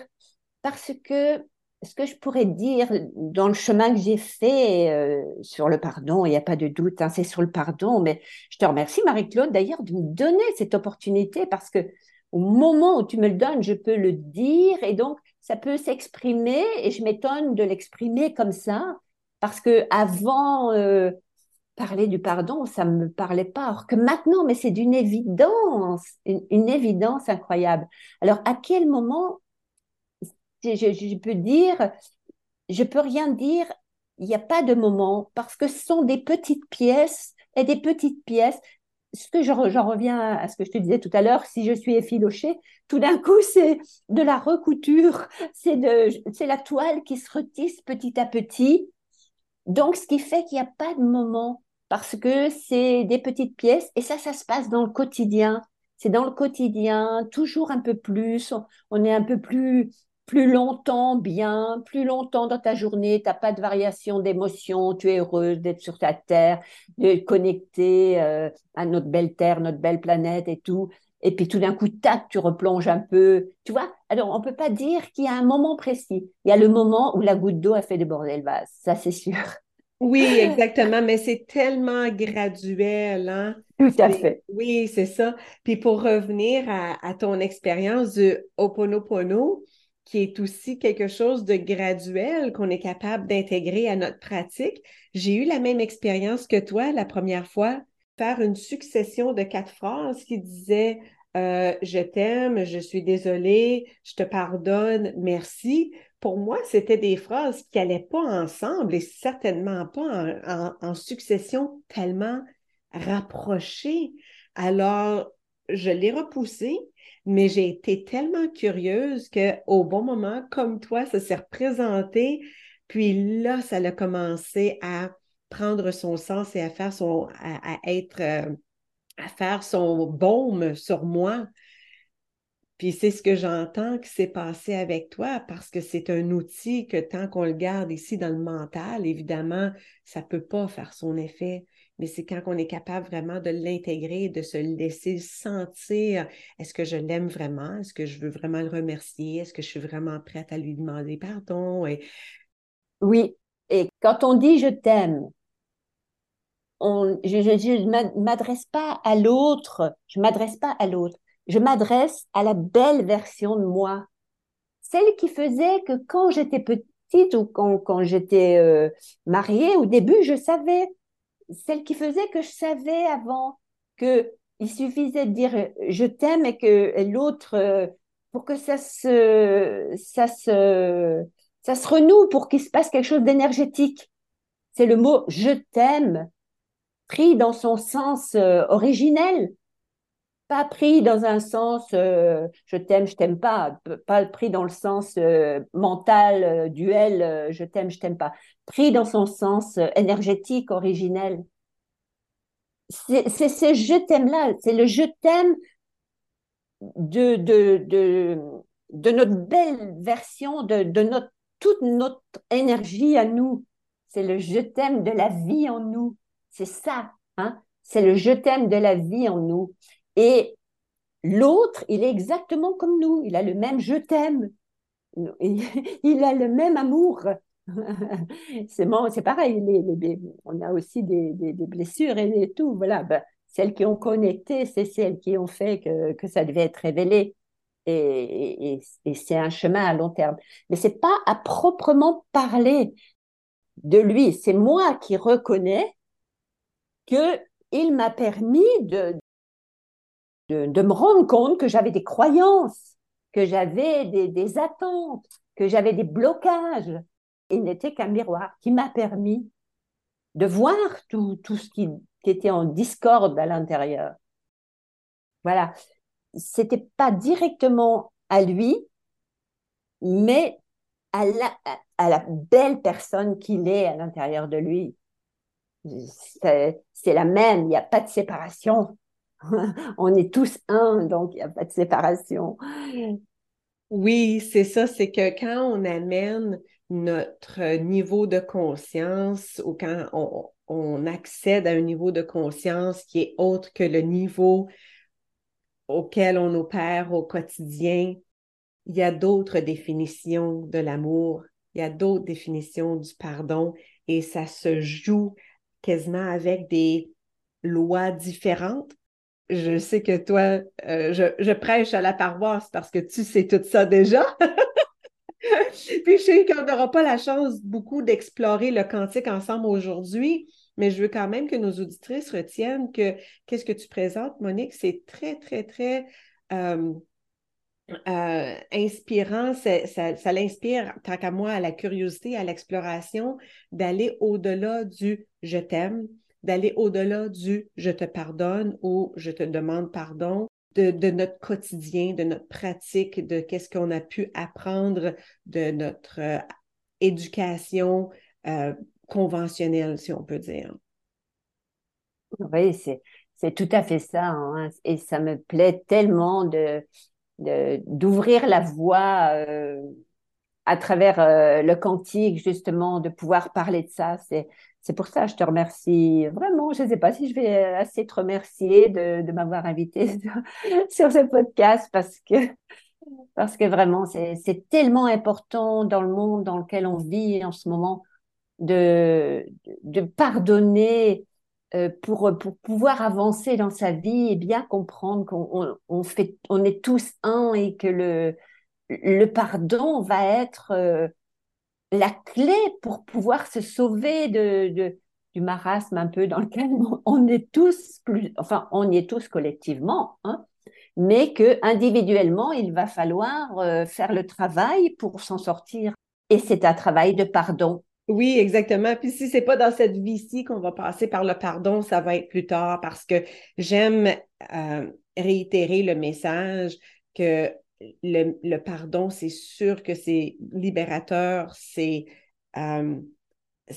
Parce que ce que je pourrais dire dans le chemin que j'ai fait euh, sur le pardon, il n'y a pas de doute, hein, c'est sur le pardon, mais je te remercie Marie-Claude d'ailleurs de me donner cette opportunité parce que au moment où tu me le donnes, je peux le dire et donc ça peut s'exprimer et je m'étonne de l'exprimer comme ça parce que avant, euh, parler du pardon, ça me parlait pas. Alors que maintenant, mais c'est d'une évidence, une, évidence incroyable. Alors, à quel moment je, je, peux dire, je peux rien dire, il n'y a pas de moment, parce que ce sont des petites pièces et des petites pièces. Ce que j'en reviens à ce que je te disais tout à l'heure, si je suis effilochée, tout d'un coup, c'est de la recouture, c'est la toile qui se retisse petit à petit. Donc, ce qui fait qu'il n'y a pas de moment, parce que c'est des petites pièces, et ça, ça se passe dans le quotidien. C'est dans le quotidien, toujours un peu plus, on est un peu plus plus longtemps bien, plus longtemps dans ta journée, tu n'as pas de variation d'émotion, tu es heureuse d'être sur ta terre, de connecter euh, à notre belle terre, notre belle planète et tout. Et puis tout d'un coup, tac, tu replonges un peu. Tu vois Alors, on ne peut pas dire qu'il y a un moment précis. Il y a le moment où la goutte d'eau a fait déborder le vase, ça c'est sûr. Oui, exactement, mais c'est tellement graduel, hein? Tout à fait. Oui, c'est ça. Puis pour revenir à, à ton expérience du Oponopono, qui est aussi quelque chose de graduel qu'on est capable d'intégrer à notre pratique. J'ai eu la même expérience que toi la première fois, faire une succession de quatre phrases qui disaient euh, je t'aime, je suis désolée, je te pardonne, merci. Pour moi, c'était des phrases qui n'allaient pas ensemble et certainement pas en, en succession tellement rapprochées. Alors, je l'ai repoussé mais j'ai été tellement curieuse qu'au bon moment, comme toi, ça s'est représenté. Puis là, ça a commencé à prendre son sens et à faire son, à, être, euh, à faire son baume sur moi. Puis c'est ce que j'entends qui s'est passé avec toi parce que c'est un outil que tant qu'on le garde ici dans le mental, évidemment, ça ne peut pas faire son effet mais c'est quand on est capable vraiment de l'intégrer, de se laisser sentir, est-ce que je l'aime vraiment? Est-ce que je veux vraiment le remercier? Est-ce que je suis vraiment prête à lui demander pardon? Oui, et quand on dit je t'aime, on, je ne m'adresse pas à l'autre, je m'adresse pas à l'autre, je m'adresse à la belle version de moi, celle qui faisait que quand j'étais petite ou quand, quand j'étais euh, mariée, au début, je savais celle qui faisait que je savais avant que il suffisait de dire je t'aime et que l'autre euh, pour que ça se ça se ça se renoue pour qu'il se passe quelque chose d'énergétique. C'est le mot je t'aime pris dans son sens euh, originel, pas pris dans un sens euh, je t'aime, je t'aime pas, pas pris dans le sens mental, duel, je t'aime, je t'aime pas, pris dans son sens énergétique originel c'est ce je t'aime-là, c'est le je t'aime de, de, de, de, notre belle version, de, de notre, toute notre énergie à nous. C'est le je t'aime de la vie en nous. C'est ça, hein? c'est le je t'aime de la vie en nous. Et l'autre, il est exactement comme nous, il a le même je t'aime, il [LAUGHS] a le même amour. [LAUGHS] c'est c'est pareil. on a aussi des, blessures et, tout. Voilà, ben, celles qui ont connecté, c'est celles qui ont fait que, ça devait être révélé. Et, c'est un chemin à long terme. Mais c'est pas à proprement parler de lui. C'est moi qui reconnais que il m'a permis de, de, me rendre compte que j'avais des croyances, que j'avais des attentes, que j'avais des blocages, il n'était qu'un miroir qui m'a permis de voir tout, tout ce qui, était en discorde à l'intérieur. Voilà. C'était pas directement à lui, mais à la, à la belle personne qu'il est à l'intérieur de lui. C'est la même, il n'y a pas de séparation. [LAUGHS] On est tous un, donc il n'y a pas de séparation. Oui, c'est ça, c'est que quand on amène notre niveau de conscience ou quand on, accède à un niveau de conscience qui est autre que le niveau auquel on opère au quotidien, il y a d'autres définitions de l'amour, il y a d'autres définitions du pardon et ça se joue quasiment avec des lois différentes. Je sais que toi, euh, je, prêche à la paroisse parce que tu sais tout ça déjà. [LAUGHS] Puis je sais qu'on n'aura pas la chance beaucoup d'explorer le quantique ensemble aujourd'hui, mais je veux quand même que nos auditrices retiennent que qu'est-ce que tu présentes, Monique, c'est très, très, très euh, euh, inspirant. Ça, l'inspire, tant qu'à moi, à la curiosité, à l'exploration, d'aller au-delà du je t'aime, d'aller au-delà du je te pardonne ou je te demande pardon, de, notre quotidien, de notre pratique, de qu'est-ce qu'on a pu apprendre de notre euh, éducation conventionnelle, si on peut dire. Oui, c'est, tout à fait ça. Hein. Et ça me plaît tellement de, d'ouvrir la voie euh, à travers euh, le cantique, justement, de pouvoir parler de ça. C'est, c'est pour ça je te remercie vraiment. Je ne sais pas si je vais assez te remercier de, m'avoir invité [LAUGHS] sur, ce podcast parce que, parce que vraiment, c'est, tellement important dans le monde dans lequel on vit en ce moment de, pardonner euh, pour, pour pouvoir avancer dans sa vie et bien comprendre qu'on on, est tous un et que le, le pardon va être euh, la clé pour pouvoir se sauver de, du marasme un peu dans lequel [LAUGHS] on est tous enfin, on y est tous collectivement, hein, mais que individuellement, il va falloir euh, faire le travail pour s'en sortir. Et c'est un travail de pardon oui, exactement. Puis si c'est pas dans cette vie-ci qu'on va passer par le pardon, ça va être plus tard parce que j'aime euh, réitérer le message que le, pardon, c'est sûr que c'est libérateur, c'est euh,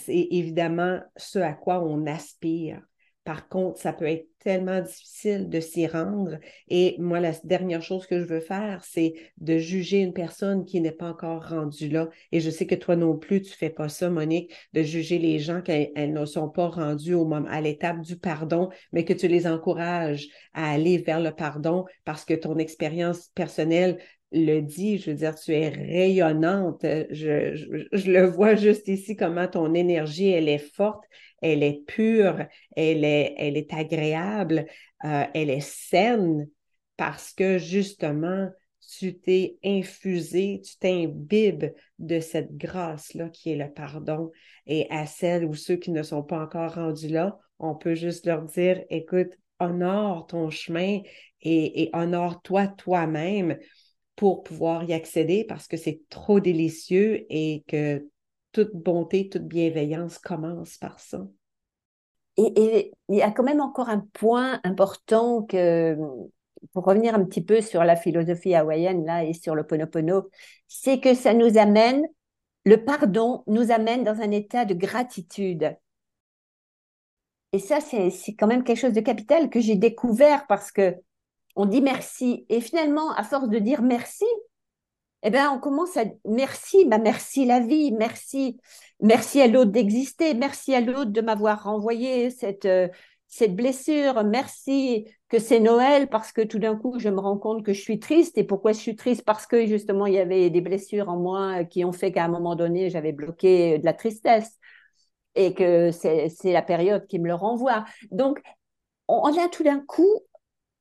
évidemment ce à quoi on aspire. Par contre, ça peut être tellement difficile de s'y rendre. Et moi, la dernière chose que je veux faire, c'est de juger une personne qui n'est pas encore rendue là. Et je sais que toi non plus, tu ne fais pas ça, Monique, de juger les gens qu'elles ne sont pas rendues au moment, à l'étape du pardon, mais que tu les encourages à aller vers le pardon parce que ton expérience personnelle le dit, je veux dire, tu es rayonnante. Je, je, le vois juste ici, comment ton énergie, elle est forte elle est pure, elle est, elle est agréable, euh, elle est saine parce que justement, tu t'es infusé, tu t'imbibes de cette grâce-là qui est le pardon. Et à celles ou ceux qui ne sont pas encore rendus là, on peut juste leur dire, écoute, honore ton chemin et, et honore-toi toi-même pour pouvoir y accéder parce que c'est trop délicieux et que toute bonté, toute bienveillance commence par ça. Et, il y a quand même encore un point important que, pour revenir un petit peu sur la philosophie hawaïenne là et sur le ponopono, c'est que ça nous amène, le pardon nous amène dans un état de gratitude. Et ça, c'est quand même quelque chose de capital que j'ai découvert parce que on dit merci. Et finalement, à force de dire merci, eh bien, on commence à merci, bah merci la vie, merci, merci à l'autre d'exister, merci à l'autre de m'avoir renvoyé cette euh, cette blessure, merci que c'est Noël parce que tout d'un coup je me rends compte que je suis triste et pourquoi je suis triste? Parce que justement il y avait des blessures en moi qui ont fait qu'à un moment donné j'avais bloqué de la tristesse et que c'est la période qui me le renvoie. Donc on a tout d'un coup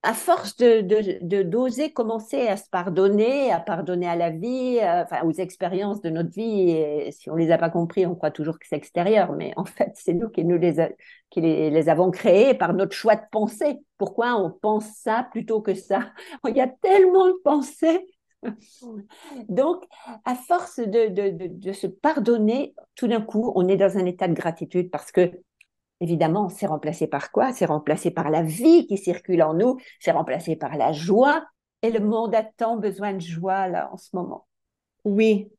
à force de, d'oser commencer à se pardonner, à pardonner à la vie, euh, enfin, aux expériences de notre vie, si on les a pas compris, on croit toujours que c'est extérieur, mais en [LAUGHS] fait, c'est nous qui nous les, qui les, avons créés par notre choix de pensée. Pourquoi on pense ça plutôt que ça? [LAUGHS] Il y a tellement de pensées. [LAUGHS] Donc, à force de, de, de se pardonner, tout d'un coup, on est dans un état de gratitude parce que Évidemment, c'est remplacé par quoi? C'est remplacé par la vie qui circule en nous, c'est remplacé par la joie. Et le monde a tant besoin de joie là en ce moment. Oui,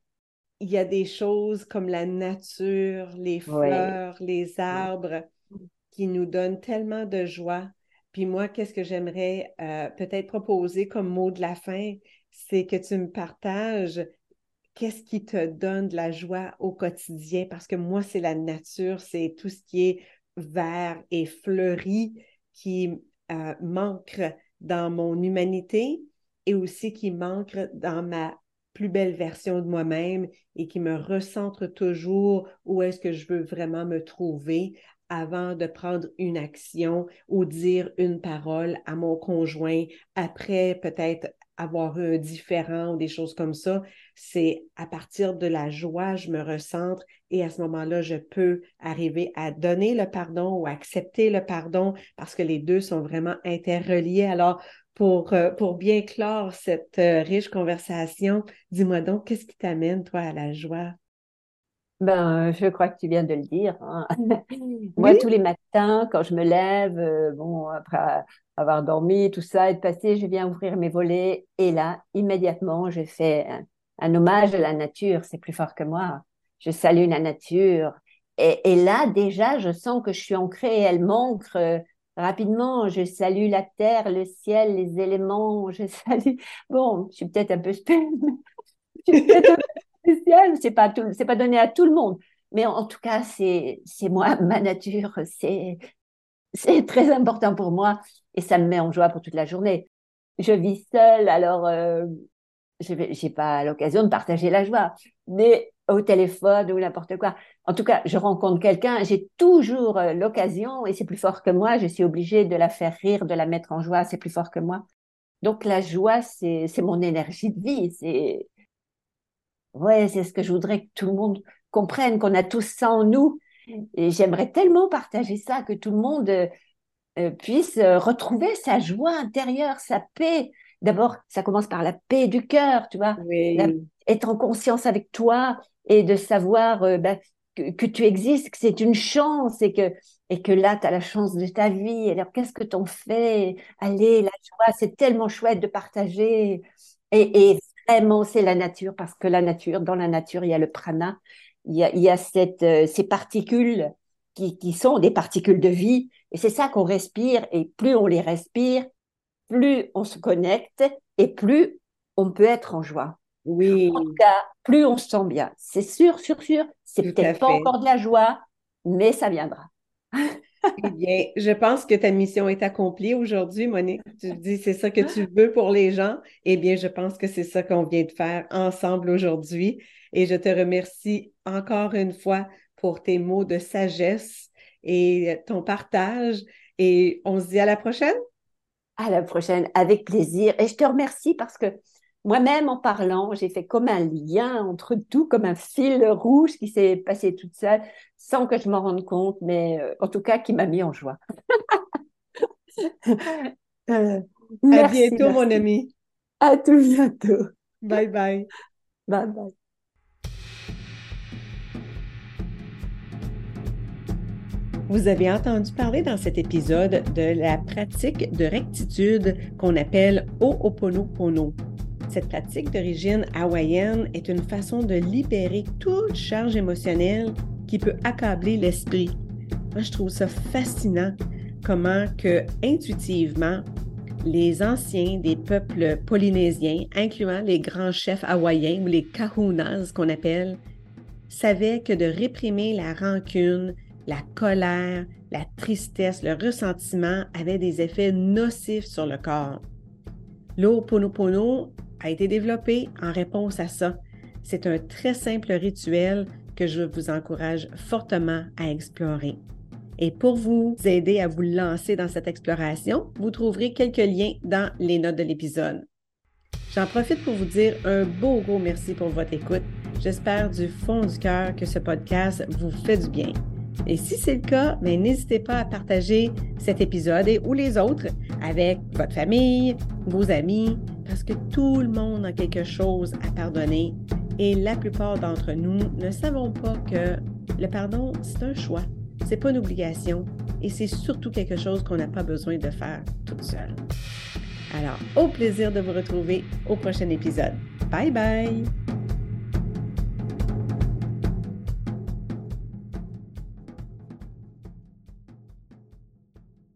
il y a des choses comme la nature, les fleurs, les arbres qui nous donnent tellement de joie. Puis moi, qu'est-ce que j'aimerais euh, peut-être proposer comme mot de la fin, c'est que tu me partages qu'est-ce qui te donne de la joie au quotidien, parce que moi, c'est la nature, c'est tout ce qui est vert et fleuri qui euh, manque dans mon humanité et aussi qui manque dans ma plus belle version de moi-même et qui me recentre toujours où est-ce que je veux vraiment me trouver avant de prendre une action ou dire une parole à mon conjoint, après peut-être avoir eu un différent ou des choses comme ça. C'est à partir de la joie, je me recentre et à ce moment-là, je peux arriver à donner le pardon ou accepter le pardon parce que les deux sont vraiment interreliés. Alors, pour, pour bien clore cette riche conversation, dis-moi donc, qu'est-ce qui t'amène, toi, à la joie? Ben, je crois que tu viens de le dire. Hein. [LAUGHS] Moi, tous les matins, quand je me lève, euh, bon, après avoir dormi, tout ça, être passé, je viens ouvrir mes volets et là, immédiatement, je fais un, hommage à la nature. C'est plus fort que moi. Je salue la nature. Et, là, déjà, je sens que je suis ancrée et elle m'ancre rapidement. Je salue la terre, le ciel, les éléments. Je [LAUGHS] salue. Bon, je suis peut-être un peu spéciale. C'est pas tout, pas donné à tout le monde. Mais en tout cas, c'est moi, [LAUGHS] ma nature. C'est c'est très important pour moi et ça me met en joie pour toute la journée. Je vis seule, alors euh, je n'ai pas l'occasion de partager la joie, mais au téléphone ou n'importe quoi. En tout cas, je rencontre quelqu'un, j'ai toujours euh, l'occasion, et c'est plus fort que moi, je suis obligée de la faire rire, de la mettre en joie, c'est plus fort que moi. Donc la joie, c'est mon énergie de vie, c'est ouais, c'est ce que je voudrais que tout le monde comprenne, qu'on a tous ça en nous. Et j'aimerais tellement partager ça, que tout le monde euh, euh, puisse retrouver sa joie intérieure, sa paix, d'abord, ça commence par la paix du cœur, tu vois, être en conscience avec toi et de savoir euh, bah, que, tu existes, que c'est une chance et que, et que là, tu as la chance de ta vie. Alors, qu'est-ce que t'en fais? Allez, la joie, c'est tellement chouette de partager. Et, et vraiment, c'est la nature, parce que la nature, dans la nature, il y a le prana, il y a, il y a cette, euh, ces particules qui, qui sont des particules de vie. Et c'est ça qu'on respire. Et plus on les respire, plus on se connecte et plus on peut être en joie. Oui. En tout cas, plus on se sent bien. C'est sûr, sûr, sûr. C'est peut-être pas encore de la joie, mais ça viendra. [LAUGHS] eh bien, je pense que ta mission est accomplie aujourd'hui, Monique. Tu dis c'est ça que tu veux pour les gens? Eh bien, je pense que c'est ça qu'on vient de faire ensemble aujourd'hui. Et je te remercie encore une fois pour tes mots de sagesse et ton partage. Et on se dit à la prochaine. À la prochaine, avec plaisir. Et je te remercie parce que moi-même, en parlant, j'ai fait comme un lien entre tout, comme un fil rouge qui s'est passé toute seule, sans que je m'en rende compte, mais euh, en tout cas qui m'a mis en joie. [LAUGHS] euh, à bientôt, mon ami. À tout bientôt. Bye bye. Bye bye. Vous avez entendu parler dans cet épisode de la pratique de rectitude qu'on appelle Ho'oponopono. Cette pratique d'origine hawaïenne est une façon de libérer toute charge émotionnelle qui peut accabler l'esprit. Moi, je trouve ça fascinant comment que intuitivement les anciens des peuples polynésiens, incluant les grands chefs hawaïens ou les kahunas qu'on appelle, savaient que de réprimer la rancune, la colère, la tristesse, le ressentiment avaient des effets nocifs sur le corps. L'Ho'oponopono a été développé en réponse à ça. C'est un très simple rituel que je vous encourage fortement à explorer. Et pour vous aider à vous lancer dans cette exploration, vous trouverez quelques liens dans les notes de l'épisode. J'en profite pour vous dire un beau gros merci pour votre écoute. J'espère du fond du cœur que ce podcast vous fait du bien. Et si c'est le cas, ben, n'hésitez pas à partager cet épisode ou les autres avec votre famille, vos amis, parce que tout le monde a quelque chose à pardonner et la plupart d'entre nous ne savons pas que le pardon, c'est un choix, c'est pas une obligation et c'est surtout quelque chose qu'on n'a pas besoin de faire toute seule. Alors, au plaisir de vous retrouver au prochain épisode. Bye bye!